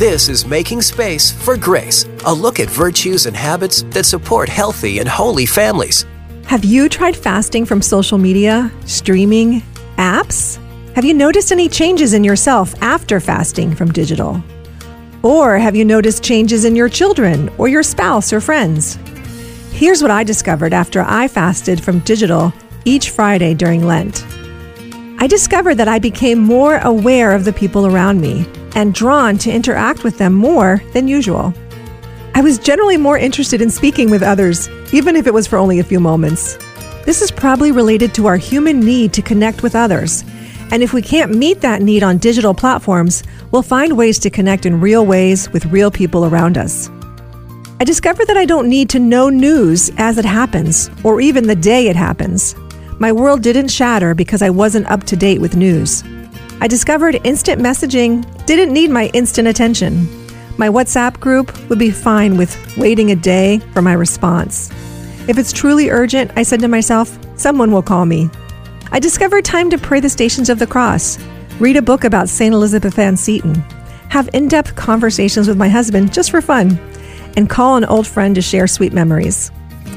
This is Making Space for Grace, a look at virtues and habits that support healthy and holy families. Have you tried fasting from social media, streaming, apps? Have you noticed any changes in yourself after fasting from digital? Or have you noticed changes in your children or your spouse or friends? Here's what I discovered after I fasted from digital each Friday during Lent. I discovered that I became more aware of the people around me and drawn to interact with them more than usual. I was generally more interested in speaking with others, even if it was for only a few moments. This is probably related to our human need to connect with others. And if we can't meet that need on digital platforms, we'll find ways to connect in real ways with real people around us. I discovered that I don't need to know news as it happens, or even the day it happens. My world didn't shatter because I wasn't up to date with news. I discovered instant messaging didn't need my instant attention. My WhatsApp group would be fine with waiting a day for my response. If it's truly urgent, I said to myself, someone will call me. I discovered time to pray the Stations of the Cross, read a book about St. Elizabeth Ann Seton, have in depth conversations with my husband just for fun, and call an old friend to share sweet memories.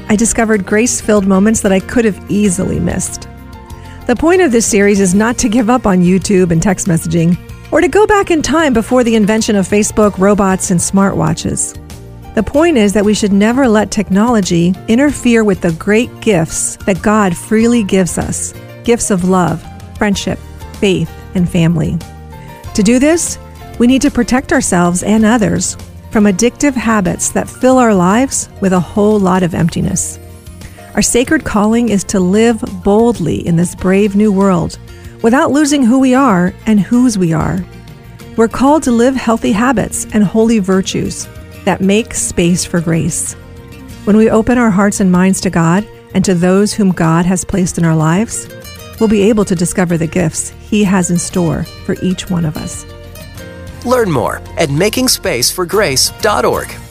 I discovered grace filled moments that I could have easily missed. The point of this series is not to give up on YouTube and text messaging, or to go back in time before the invention of Facebook, robots, and smartwatches. The point is that we should never let technology interfere with the great gifts that God freely gives us gifts of love, friendship, faith, and family. To do this, we need to protect ourselves and others from addictive habits that fill our lives with a whole lot of emptiness. Our sacred calling is to live boldly in this brave new world without losing who we are and whose we are. We're called to live healthy habits and holy virtues that make space for grace. When we open our hearts and minds to God and to those whom God has placed in our lives, we'll be able to discover the gifts He has in store for each one of us. Learn more at makingspaceforgrace.org.